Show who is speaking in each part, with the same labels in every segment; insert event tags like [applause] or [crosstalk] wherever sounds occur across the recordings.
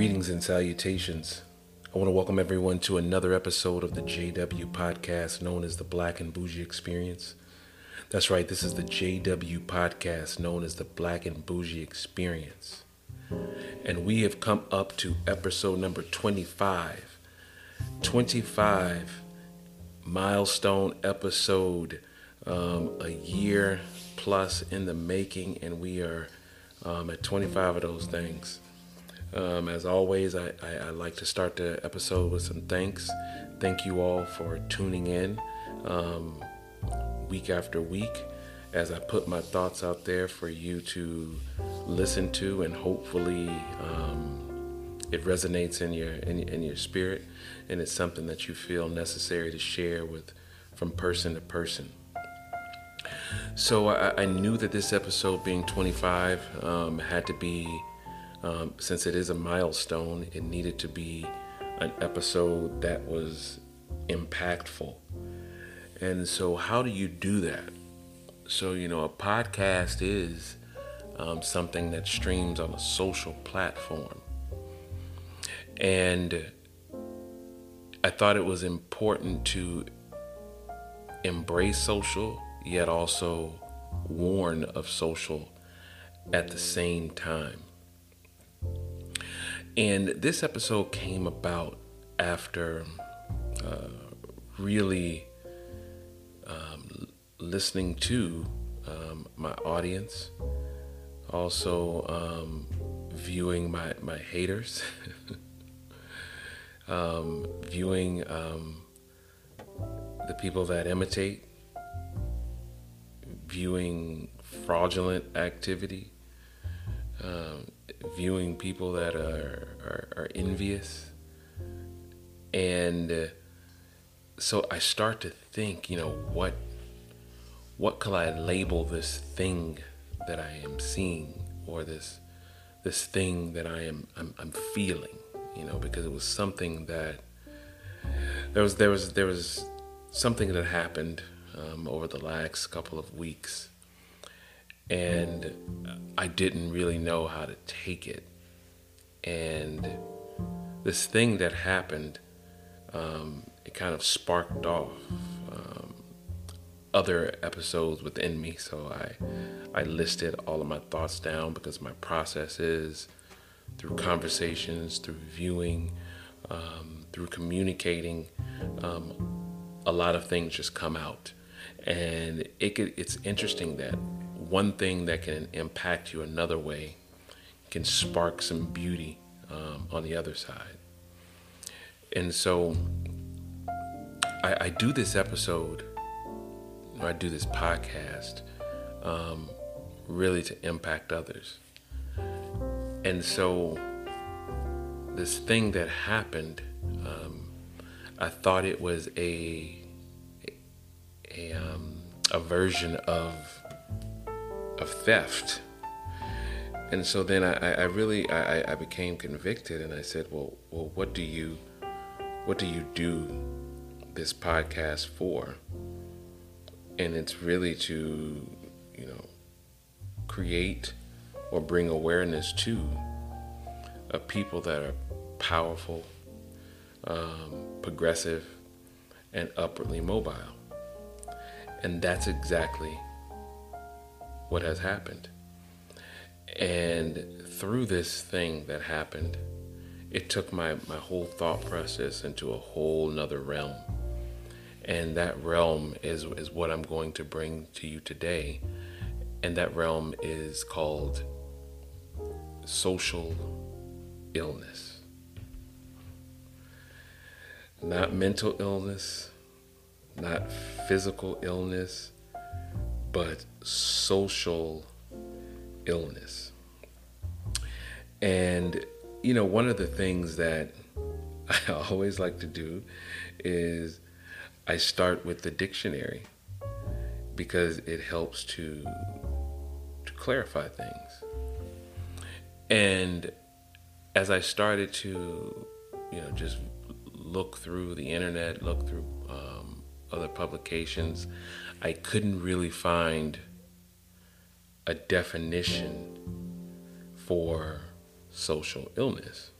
Speaker 1: Greetings and salutations. I want to welcome everyone to another episode of the JW podcast known as the Black and Bougie Experience. That's right, this is the JW podcast known as the Black and Bougie Experience. And we have come up to episode number 25. 25 milestone episode, um, a year plus in the making, and we are um, at 25 of those things. Um, as always, I, I, I, like to start the episode with some thanks. Thank you all for tuning in um, week after week as I put my thoughts out there for you to listen to, and hopefully um, it resonates in your in, in your spirit, and it's something that you feel necessary to share with from person to person. So I, I knew that this episode, being 25, um, had to be um, since it is a milestone, it needed to be an episode that was impactful. And so, how do you do that? So, you know, a podcast is um, something that streams on a social platform. And I thought it was important to embrace social, yet also warn of social at the same time. And this episode came about after uh, really um, listening to um, my audience, also um, viewing my, my haters, [laughs] um, viewing um, the people that imitate, viewing fraudulent activity. Um, viewing people that are, are, are envious. And uh, so I start to think, you know, what what could I label this thing that I am seeing or this this thing that I am I'm, I'm feeling, you know, because it was something that there was there was there was something that happened um, over the last couple of weeks and I didn't really know how to take it. And this thing that happened, um, it kind of sparked off um, other episodes within me. So I, I listed all of my thoughts down because my process is through conversations, through viewing, um, through communicating. Um, a lot of things just come out, and it could, it's interesting that one thing that can impact you another way can spark some beauty um, on the other side. And so I, I do this episode, or I do this podcast, um, really to impact others. And so this thing that happened, um, I thought it was a a, um, a version of of theft. And so then I, I really I, I became convicted and I said, well, well, what do you what do you do this podcast for? And it's really to, you know, create or bring awareness to of people that are powerful, um, progressive, and upwardly mobile. And that's exactly what has happened. And through this thing that happened, it took my, my whole thought process into a whole nother realm. And that realm is, is what I'm going to bring to you today. And that realm is called social illness. Not mental illness, not physical illness, but social illness. And, you know, one of the things that [laughs] I always like to do is I start with the dictionary because it helps to to clarify things. And as I started to, you know, just look through the internet, look through um, other publications, I couldn't really find a definition for social illness.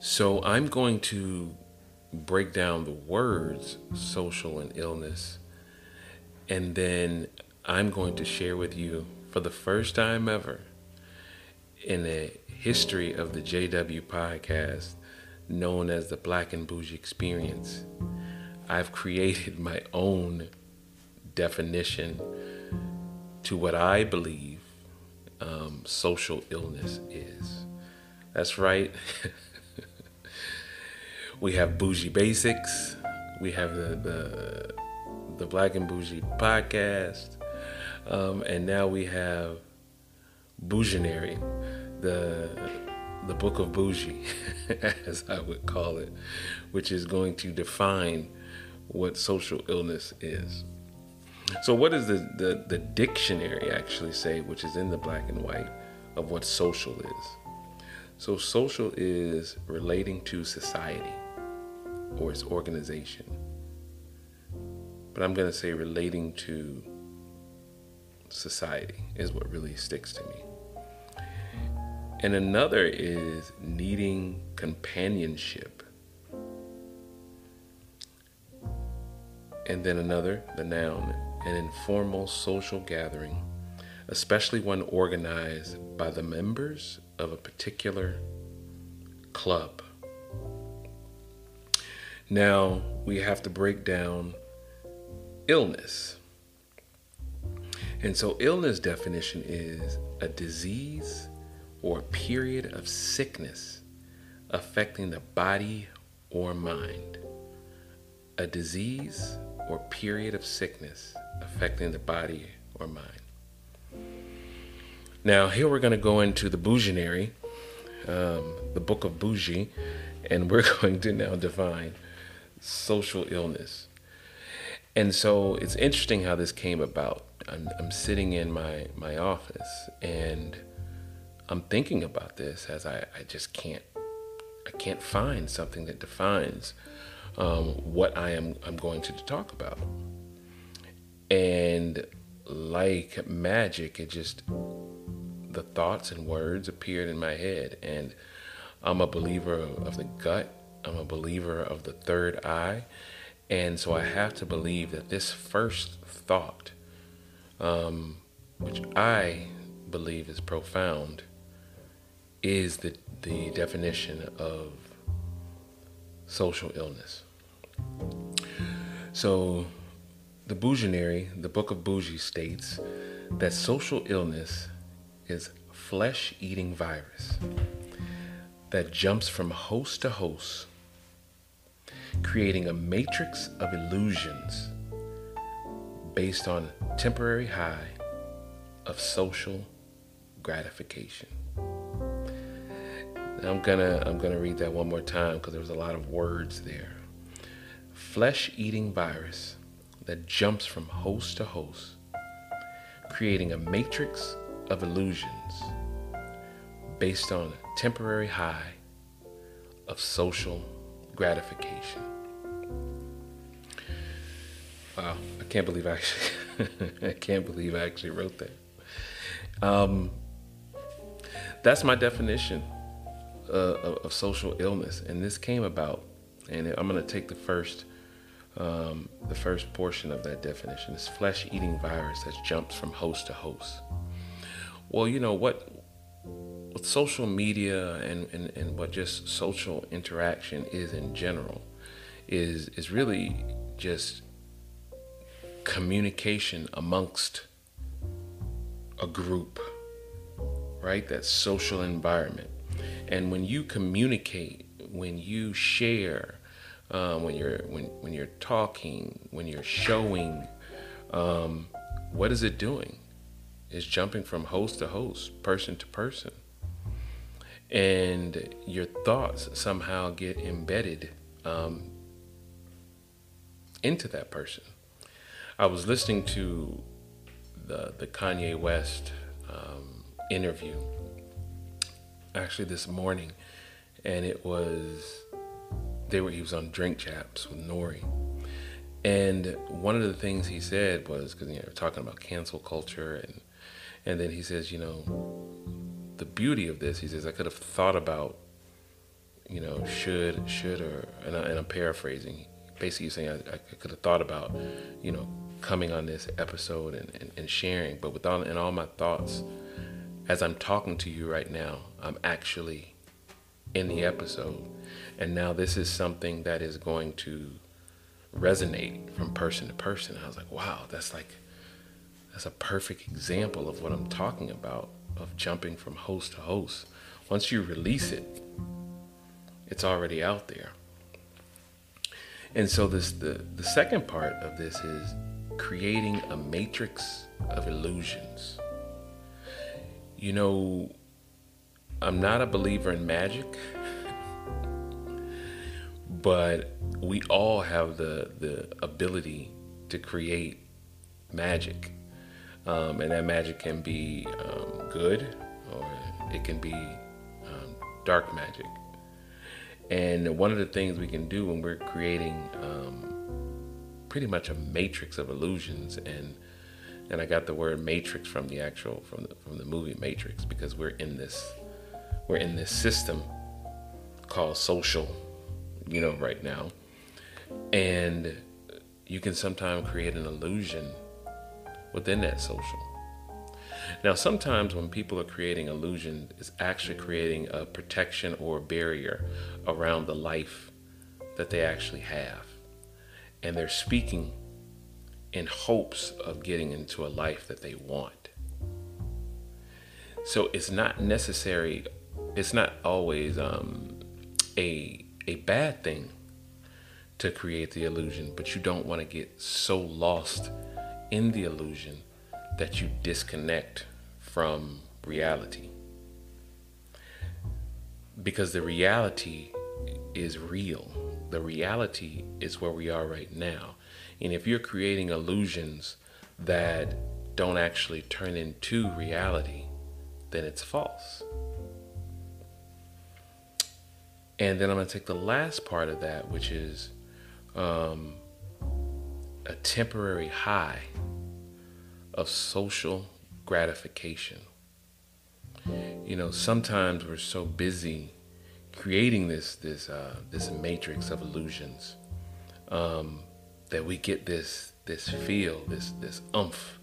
Speaker 1: So I'm going to break down the words social and illness, and then I'm going to share with you for the first time ever in the history of the JW podcast, known as the Black and Bougie Experience. I've created my own definition to what I believe um, social illness is. That's right. [laughs] we have Bougie Basics. We have the the, the Black and Bougie podcast, um, and now we have Bouginary, the the book of bougie, [laughs] as I would call it, which is going to define what social illness is. So, what does the, the, the dictionary actually say, which is in the black and white, of what social is? So, social is relating to society or its organization. But I'm going to say relating to society is what really sticks to me. And another is needing companionship. And then another, the noun, an informal social gathering, especially one organized by the members of a particular club. Now we have to break down illness. And so, illness definition is a disease or a period of sickness affecting the body or mind. A disease or period of sickness affecting the body or mind. Now, here we're going to go into the Bouginary, um, the book of Bougie, and we're [laughs] going to now define social illness. And so it's interesting how this came about. I'm, I'm sitting in my, my office and I'm thinking about this as I, I just can't I can't find something that defines um, what I am I'm going to talk about. And like magic, it just the thoughts and words appeared in my head. And I'm a believer of the gut. I'm a believer of the third eye. And so I have to believe that this first thought, um, which I believe is profound, is the, the definition of social illness. So, the Bouginary, the Book of Bougie, states that social illness is flesh eating virus that jumps from host to host, creating a matrix of illusions based on temporary high of social gratification. I'm gonna I'm gonna read that one more time because there was a lot of words there. Flesh-eating virus that jumps from host to host, creating a matrix of illusions based on a temporary high of social gratification. Wow, I can't believe I actually [laughs] I can't believe I actually wrote that. Um, that's my definition uh, of social illness, and this came about. And I'm going to take the first, um, the first portion of that definition. It's flesh-eating virus that jumps from host to host. Well, you know what? What social media and, and, and what just social interaction is in general is is really just communication amongst a group, right? That social environment. And when you communicate, when you share, um, when you're when when you're talking, when you're showing, um, what is it doing? It's jumping from host to host, person to person. And your thoughts somehow get embedded um, into that person. I was listening to the, the Kanye West um, interview actually this morning, and it was they were he was on Drink Champs with N.O.R.E., and one of the things he said was because you know talking about cancel culture and and then he says you know the beauty of this he says I could have thought about you know should should or and, I, I'm paraphrasing basically saying I, I could have thought about you know coming on this episode and, and, and sharing but with all and all my thoughts as I'm talking to you right now I'm actually in the episode and now this is something that is going to resonate from person to person. I was like, wow, that's like that's a perfect example of what I'm talking about of jumping from host to host. Once you release it, it's already out there. And so this the, the second part of this is creating a matrix of illusions. You know, I'm not a believer in magic but we all have the the ability to create magic, um, and that magic can be um, good or it can be um, dark magic. And one of the things we can do when we're creating um, pretty much a matrix of illusions, and and I got the word matrix from the actual from the from the movie Matrix because we're in this we're in this system called social you know, right now. And you can sometimes create an illusion within that social. Now, sometimes when people are creating illusion, it's actually creating a protection or a barrier around the life that they actually have. And they're speaking in hopes of getting into a life that they want. So it's not necessary, it's not always um, a a bad thing to create the illusion, but you don't want to get so lost in the illusion that you disconnect from reality. Because the reality is real. The reality is where we are right now. And if you're creating illusions that don't actually turn into reality, then it's false. And then I'm going to take the last part of that, which is um, a temporary high of social gratification. You know, sometimes we're so busy creating this this uh, this matrix of illusions um, that we get this this feel, this this umph,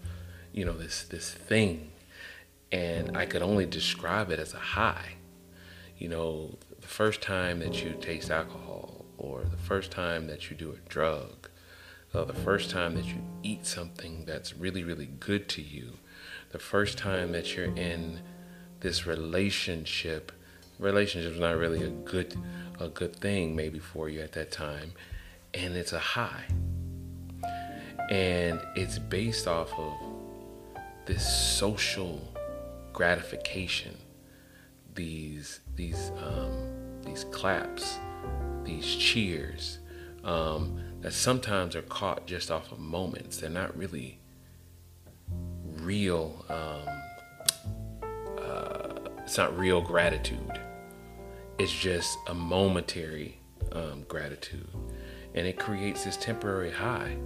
Speaker 1: you know, this this thing, and I could only describe it as a high. You know, first time that you taste alcohol, or the first time that you do a drug, or the first time that you eat something that's really, really good to you, the first time that you're in this relationship, relationship is not really a good, a good thing maybe for you at that time, and it's a high, and it's based off of this social gratification these these um, these claps, these cheers um, that sometimes are caught just off of moments. They're not really real. Um, uh, it's not real gratitude. It's just a momentary um, gratitude, and it creates this temporary high.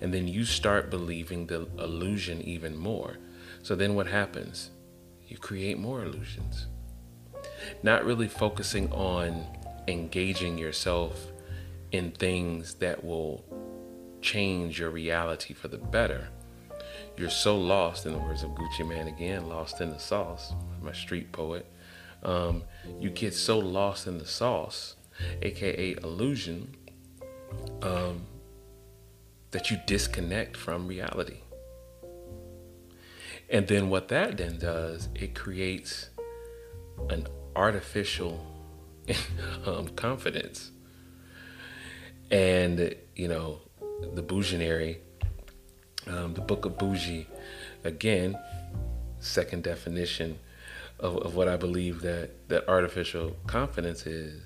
Speaker 1: And then you start believing the illusion even more. So then what happens? You create more illusions not really focusing on engaging yourself in things that will change your reality for the better. You're so lost, in the words of Gucci Mane again, lost in the sauce, my street poet. Um, you get so lost in the sauce, aka illusion, um, that you disconnect from reality. And then what that then does, it creates an artificial [laughs] um, confidence. And, you know, the Bouginary, um, the book of Bougie, again, second definition of, of what I believe that, that artificial confidence is.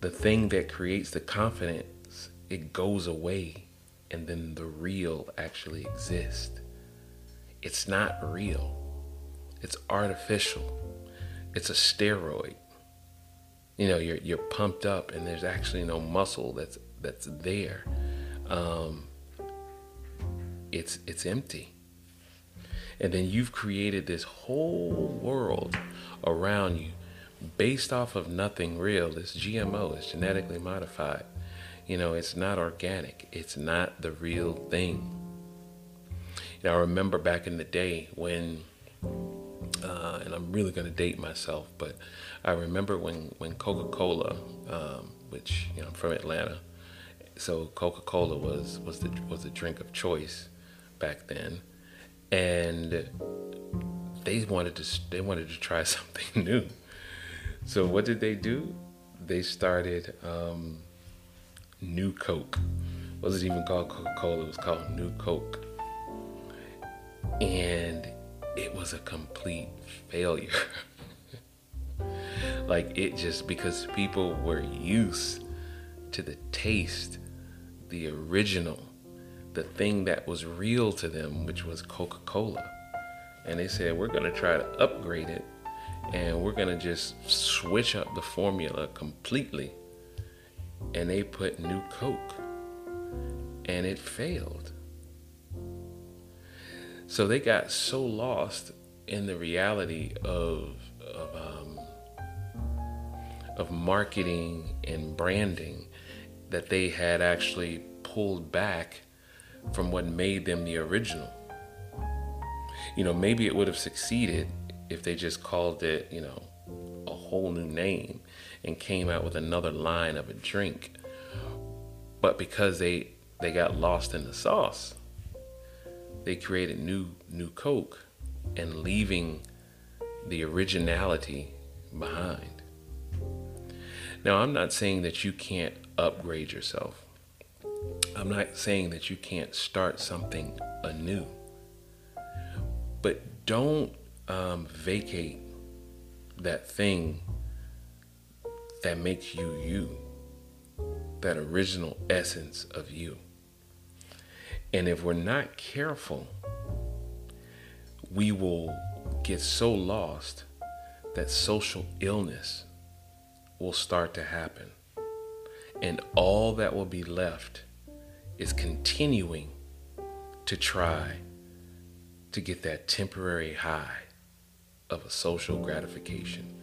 Speaker 1: The thing that creates the confidence, it goes away, and then the real actually exists. It's not real. It's artificial. It's a steroid. You know, you're you're pumped up, and there's actually no muscle that's that's there. Um, it's it's empty. And then you've created this whole world around you based off of nothing real. It's GMO, it's genetically modified. You know, it's not organic, it's not the real thing. You know, I remember back in the day when, uh, and I'm really going to date myself, but I remember when, when Coca Cola, um, which, you know, I'm from Atlanta, so Coca Cola was, was, the, was the drink of choice back then and they wanted to they wanted to try [laughs] something new. So what did they do? They started um, New Coke. It wasn't even called Coca Cola. It was called New Coke, and it was a complete failure. [laughs] like it just because people were used to the taste, the original the thing that was real to them, which was Coca Cola. And they said, we're going to try to upgrade it and we're going to just switch up the formula completely. And they put new Coke and it failed. So they got so lost in the reality of, of, um, of marketing and branding that they had actually pulled back from what made them the original. You know, maybe it would have succeeded if they just called it, you know, a whole new name and came out with another line of a drink. But because they they got lost in the sauce, they created new new Coke and leaving the originality behind. Now, I'm not saying that you can't upgrade yourself. I'm not saying that you can't start something anew, but don't um, vacate that thing that makes you you, that original essence of you. And if we're not careful, we will get so lost that social illness will start to happen. And all that will be left is continuing to try to get that temporary high of a social gratification.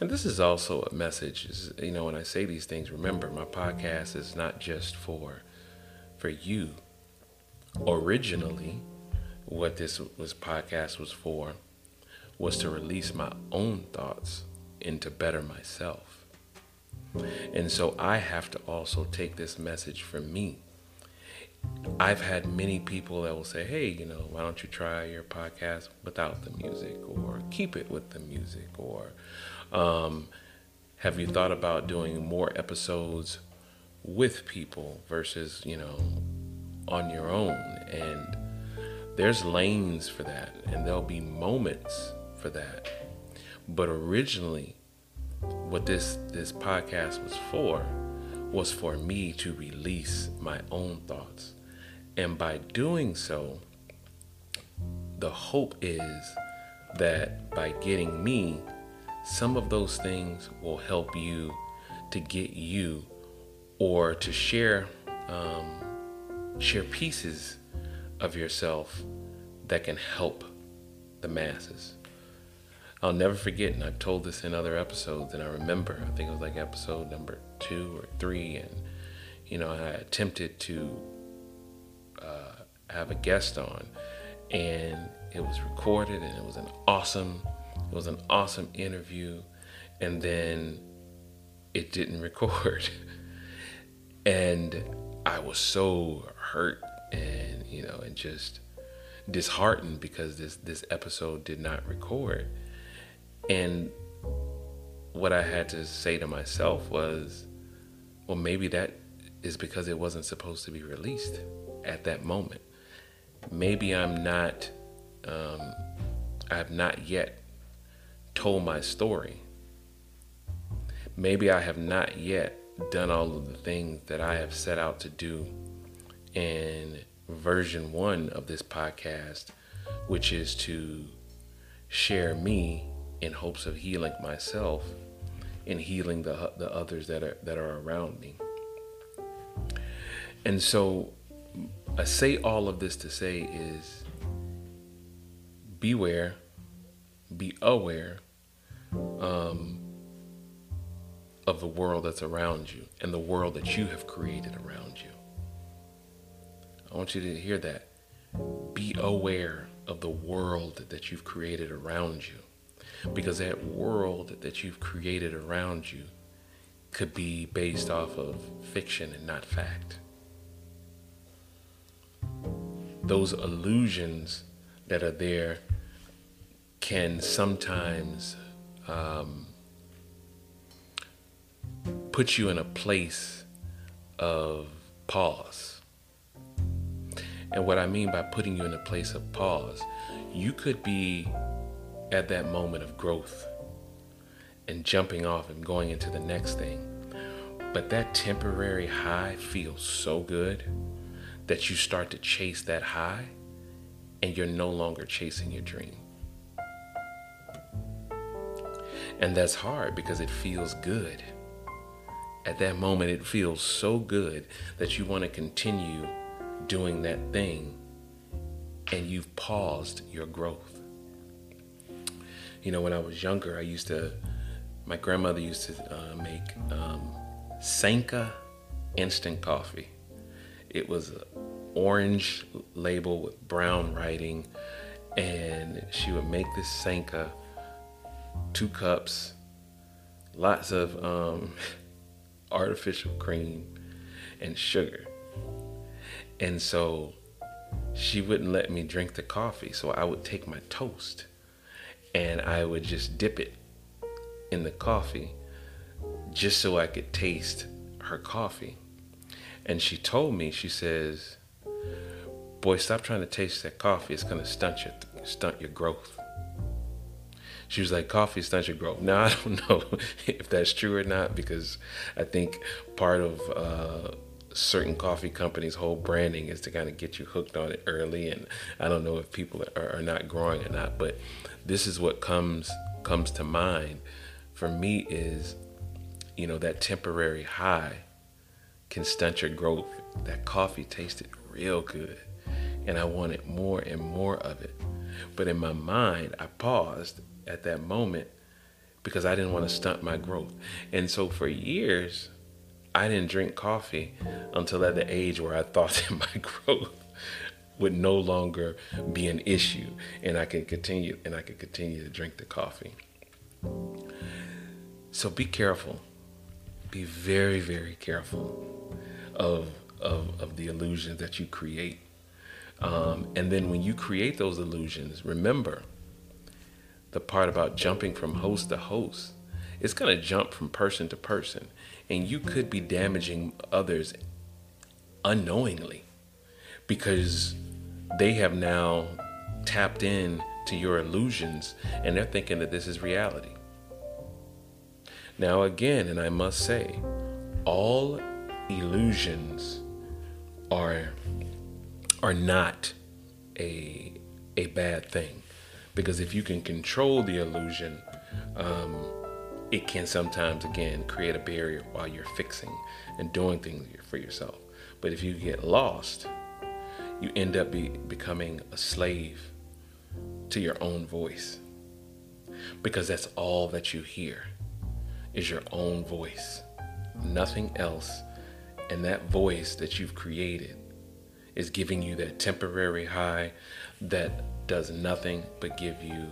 Speaker 1: And this is also a message, is, you know, when I say these things, remember my podcast is not just for for you. Originally, what this was podcast was for was to release my own thoughts and to better myself. And so I have to also take this message from me I've had many people that will say, hey, you know, why don't you try your podcast without the music or keep it with the music or um, have you thought about doing more episodes with people versus, you know, on your own? And there's lanes for that and there'll be moments for that. But originally, what this this podcast was for was for me to release my own thoughts. And by doing so, the hope is that by getting me, some of those things will help you to get you or to share um, share pieces of yourself that can help the masses. I'll never forget, and I've told this in other episodes, and I remember, I think it was like episode number two or three, and you know, I attempted to uh, have a guest on, and it was recorded, and it was an awesome, it was an awesome interview, and then it didn't [laughs] record, and I was so hurt, and you know, and just disheartened because this this episode did not record and what I had to say to myself was, well, maybe that is because it wasn't supposed to be released at that moment. Maybe I'm not um, I have not yet told my story. Maybe I have not yet done all of the things that I have set out to do in version one of this podcast, which is to share me in hopes of healing myself and healing the, the others that are, that are around me. And so I say all of this to say is beware, be aware um, of the world that's around you and the world that you have created around you. I want you to hear that. Be aware of the world that you've created around you. Because that world that you've created around you could be based off of fiction and not fact. Those illusions that are there can sometimes um, put you in a place of pause. And what I mean by putting you in a place of pause, you could be at that moment of growth and jumping off and going into the next thing. But that temporary high feels so good that you start to chase that high and you're no longer chasing your dream. And that's hard because it feels good. At that moment, it feels so good that you want to continue doing that thing and you've paused your growth. You know, when I was younger, I used to, my grandmother used to uh, make um, Sanka instant coffee. It was an orange label with brown writing, and she would make this Sanka two cups, lots of um, [laughs] artificial cream, and sugar. And so she wouldn't let me drink the coffee. So I would take my toast and I would just dip it in the coffee just so I could taste her coffee. And she told me, she says, Boy, stop trying to taste that coffee. It's going to stunt your, stunt your growth. She was like, coffee stunts your growth. Now, [laughs] I don't know [laughs] if that's true or not because I think part of uh, certain coffee companies' whole branding is to kind of get you hooked on it early. And I don't know if people are, are not growing or not, but this is what comes comes to mind for me is, you know, that temporary high can stunt your growth. That coffee tasted real good, and I wanted more and more of it. But in my mind, I paused at that moment because I didn't want to stunt my growth. And so for years, I didn't drink coffee until at the age where I thought [laughs] that my growth would no longer be an issue and I could continue and I could continue to drink the coffee. So be careful. Be very, very careful of of, of the illusions that you create. Um, and then when you create those illusions, remember the part about jumping from host to host. It's to jump from person to person, and you could be damaging others unknowingly because they have now tapped in to your illusions and they're thinking that this is reality. Now, again, and I must say, all illusions are are not a a bad thing because if you can control the illusion, um, it can sometimes again create a barrier while you're fixing and doing things for yourself. But if you get lost, you end up be, becoming a slave to your own voice because that's all that you hear is your own voice, nothing else. And that voice that you've created is giving you that temporary high that does nothing but give you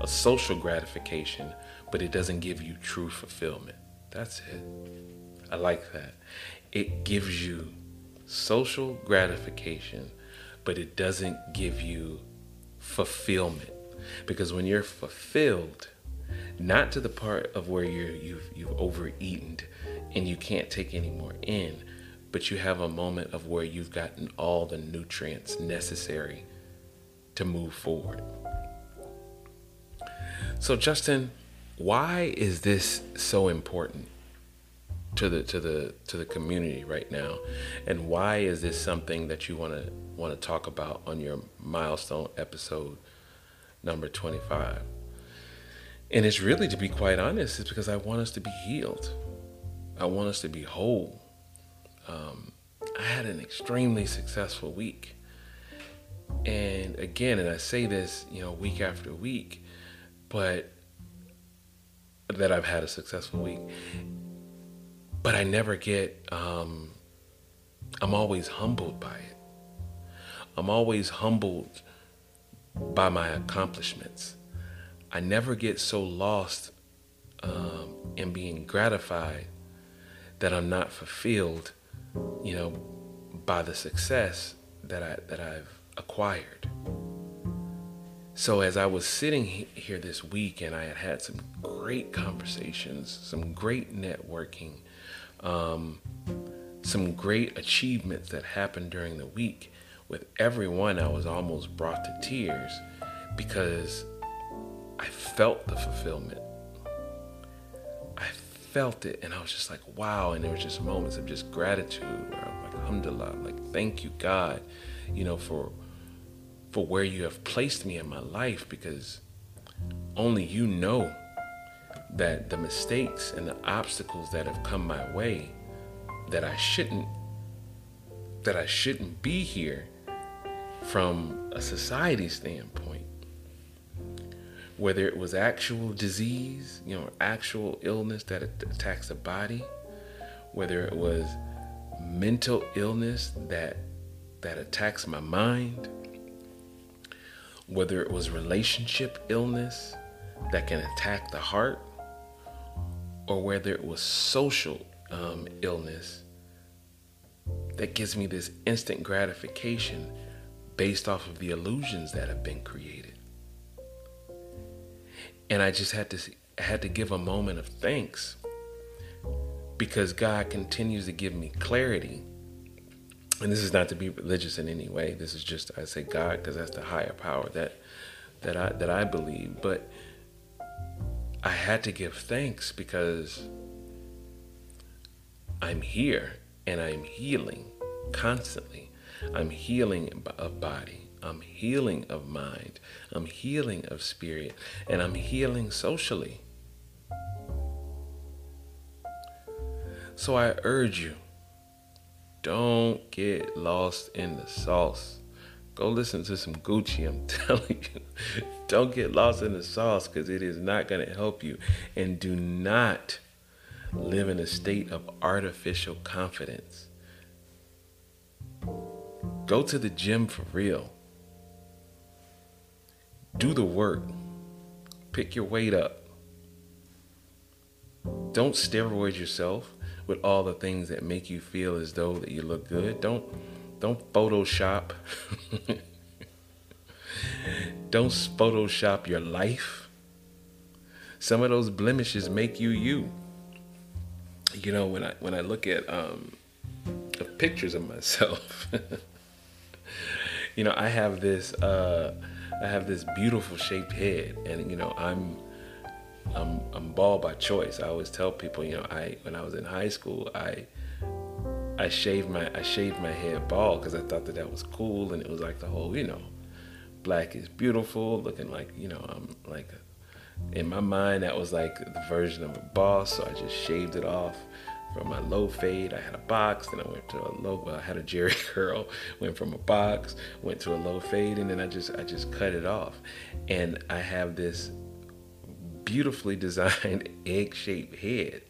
Speaker 1: a social gratification, but it doesn't give you true fulfillment. That's it. I like that. It gives you social gratification, but it doesn't give you fulfillment. Because when you're fulfilled, not to the part of where you're you've you've overeaten and you can't take any more in, but you have a moment of where you've gotten all the nutrients necessary to move forward. So, Justin, why is this so important to the to the to the community right now, and why is this something that you want to want to talk about on your milestone episode number twenty five? And it's really, to be quite honest, it's because I want us to be healed. I want us to be whole. Um, I had an extremely successful week. And again, and I say this, you know, week after week, but that I've had a successful week. But I never get, um, I'm always humbled by it. I'm always humbled by my accomplishments. I never get so lost um, in being gratified that I'm not fulfilled, you know, by the success that I that I've acquired. So as I was sitting here this week and I had had some great conversations, some great networking, um, some great achievements that happened during the week, with everyone I was almost brought to tears because I felt the fulfillment. I felt it and I was just like, wow. And there was just moments of just gratitude where I'm like, alhamdulillah, like thank you, God, you know, for for where you have placed me in my life because only you know that the mistakes and the obstacles that have come my way that I shouldn't that I shouldn't be here from a society standpoint. Whether it was actual disease you know actual illness that attacks the body whether it was mental illness that that attacks my mind whether it was relationship illness that can attack the heart, or whether it was social um, illness that gives me this instant gratification based off of the illusions that have been created. And I just had to had to give a moment of thanks because God continues to give me clarity and this is not to be religious in any way. This is just I say God because that's the higher power that that I that I believe. But I had to give thanks because I'm here and I'm healing constantly. I'm healing of body. I'm healing of mind. I'm healing of spirit. And I'm healing socially. So I urge you don't get lost in the sauce. Go listen to some Gucci. I'm [laughs] telling you, don't get lost in the sauce because it is not going to help you. And do not live in a state of artificial confidence. Go to the gym for real. Do the work. Pick your weight up. Don't steroid yourself with all the things that make you feel as though that you look good. Don't don't Photoshop. [laughs] don't Photoshop your life. Some of those blemishes make you you. You know, when I when I look at um, pictures of myself, [laughs] you know, I have this uh, I have this beautiful shaped head, and you know, I'm I'm I'm bald by choice. I always tell people, you know, I when I was in high school, I I shaved my I shaved my head bald because I thought that that was cool, and it was like the whole, you know, black is beautiful, looking like you know I'm like in my mind that was like the version of a boss. So I just shaved it off from my low fade. I had a box, then I went to a low. Well, I had a Jheri [laughs] curl. Went from a box, went to a low fade, and then I just I just cut it off, and I have this beautifully [laughs] designed egg-shaped head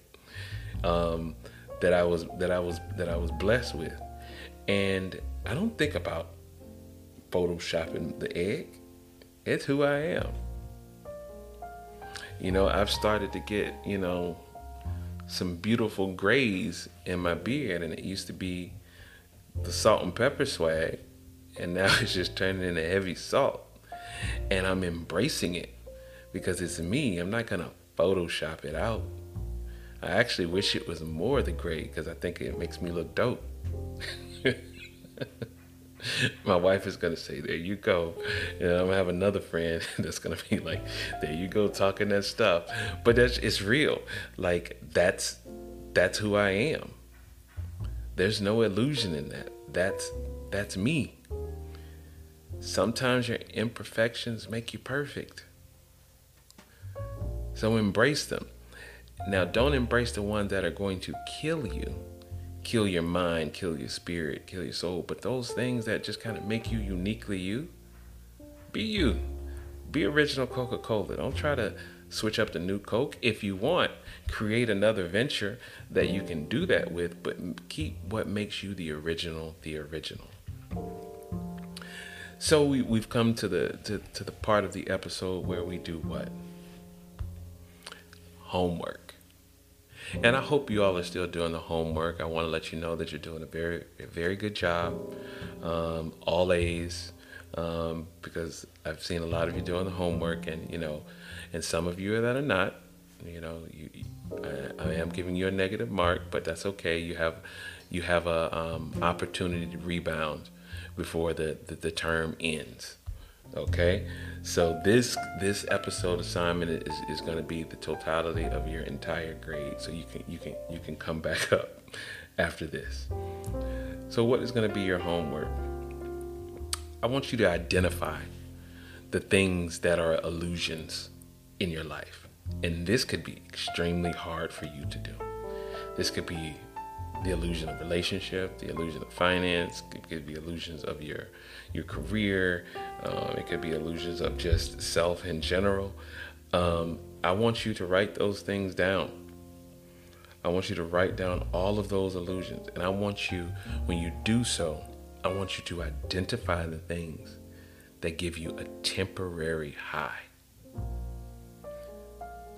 Speaker 1: um, that I was that I was that I was blessed with, and I don't think about photoshopping the egg. It's who I am. You know, I've started to get you know some beautiful grays in my beard, and it used to be the salt and pepper swag, and [laughs] now it's just turning into heavy salt, and I'm embracing it because it's me. I'm not gonna Photoshop it out. I actually wish it was more the gray because I think it makes me look dope. [laughs] my wife is gonna say, "There you go," and I'm gonna have another friend [laughs] that's gonna be like, "There you go, talking that stuff." But that's it's real. Like that's that's who I am. There's no illusion in that. That's that's me. Sometimes your imperfections make you perfect. So embrace them. Now, don't embrace the ones that are going to kill you kill your mind, kill your spirit, kill your soul. But those things that just kind of make you uniquely you, be you. Be original Coca Cola. Don't try to switch up the new Coke. If you want, create another venture that you can do that with, but keep what makes you the original, the original. So we, we've come to the to, to the part of the episode where we do what? Homework. And I hope you all are still doing the homework. I want to let you know that you're doing a very, a very good job. Um, all A's, um, because I've seen a lot of you doing the homework, and you know, and some of you that are not. You know, you, I, I am giving you a negative mark, but that's okay. You have, you have a um, opportunity to rebound before the, the, the term ends. Okay, so this this episode assignment is, is going to be the totality of your entire grade. So you can you can you can come [laughs] back up after this. So what is going to be your homework? I want you to identify the things that are illusions in your life. And this could be extremely hard for you to do. This could be the illusion of relationship, the illusion of finance, it could be illusions of your your career, um, it could be illusions of just self in general. Um, I want you to write those things down. I want you to write down all of those illusions. And I want you, when you do so, I want you to identify the things that give you a temporary high.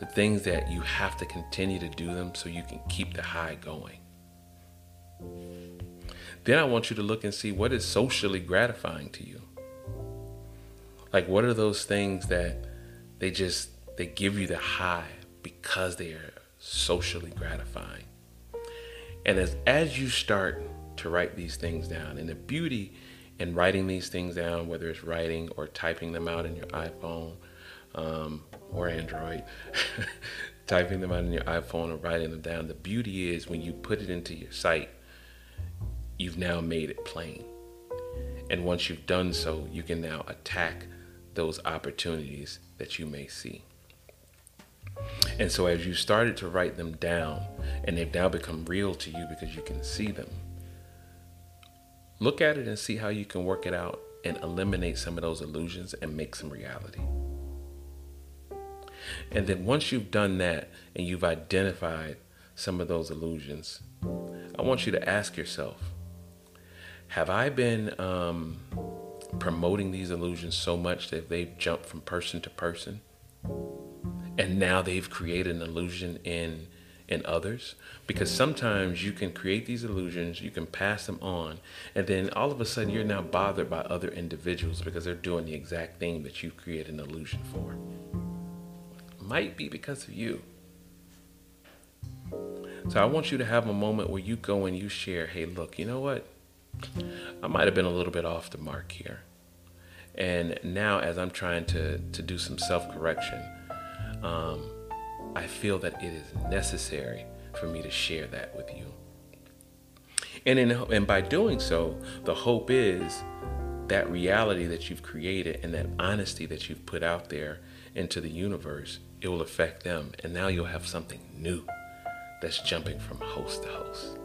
Speaker 1: The things that you have to continue to do them so you can keep the high going. Then I want you to look and see what is socially gratifying to you. Like what are those things that they just they give you the high because they are socially gratifying. And as as you start to write these things down, and the beauty in writing these things down, whether it's writing or typing them out in your iPhone um, or Android, [laughs] typing them out in your iPhone or writing them down, the beauty is when you put it into your sight, you've now made it plain. And once you've done so, you can now attack those opportunities that you may see. And so, as you started to write them down, and they've now become real to you because you can see them, look at it and see how you can work it out and eliminate some of those illusions and make some reality. And then, once you've done that and you've identified some of those illusions, I want you to ask yourself Have I been um, promoting these illusions so much that they've jumped from person to person. And now they've created an illusion in in others. Because sometimes you can create these illusions you can pass them on and then all of a sudden you're now bothered by other individuals because they're doing the exact thing that you created an illusion for. Might be because of you. So i want you to have a moment where you go and you share hey look you know what I might have been a little bit off the mark here. And now, as I'm trying to, to do some self correction, um, I feel that it is necessary for me to share that with you. And, in, and by doing so, the hope is that reality that you've created and that honesty that you've put out there into the universe, it will affect them. And now you'll have something new that's jumping from host to host.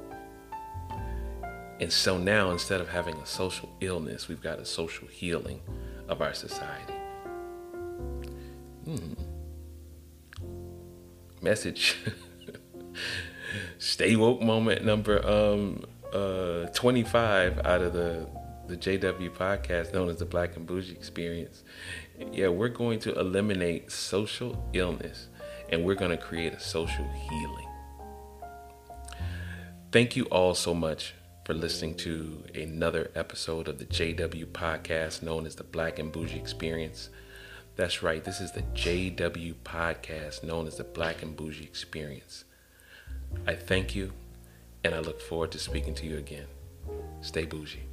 Speaker 1: And so now, instead of having a social illness, we've got a social healing of our society. Hmm. Message. [laughs] Stay woke moment number um, uh, 25 out of the, the JW podcast known as the Black and Bougie Experience. Yeah, we're going to eliminate social illness and we're going to create a social healing. Thank you all so much for listening to another episode of the JW podcast known as the Black and Bougie Experience. That's right, this is the JW podcast known as the Black and Bougie Experience. I thank you and I look forward to speaking to you again. Stay bougie.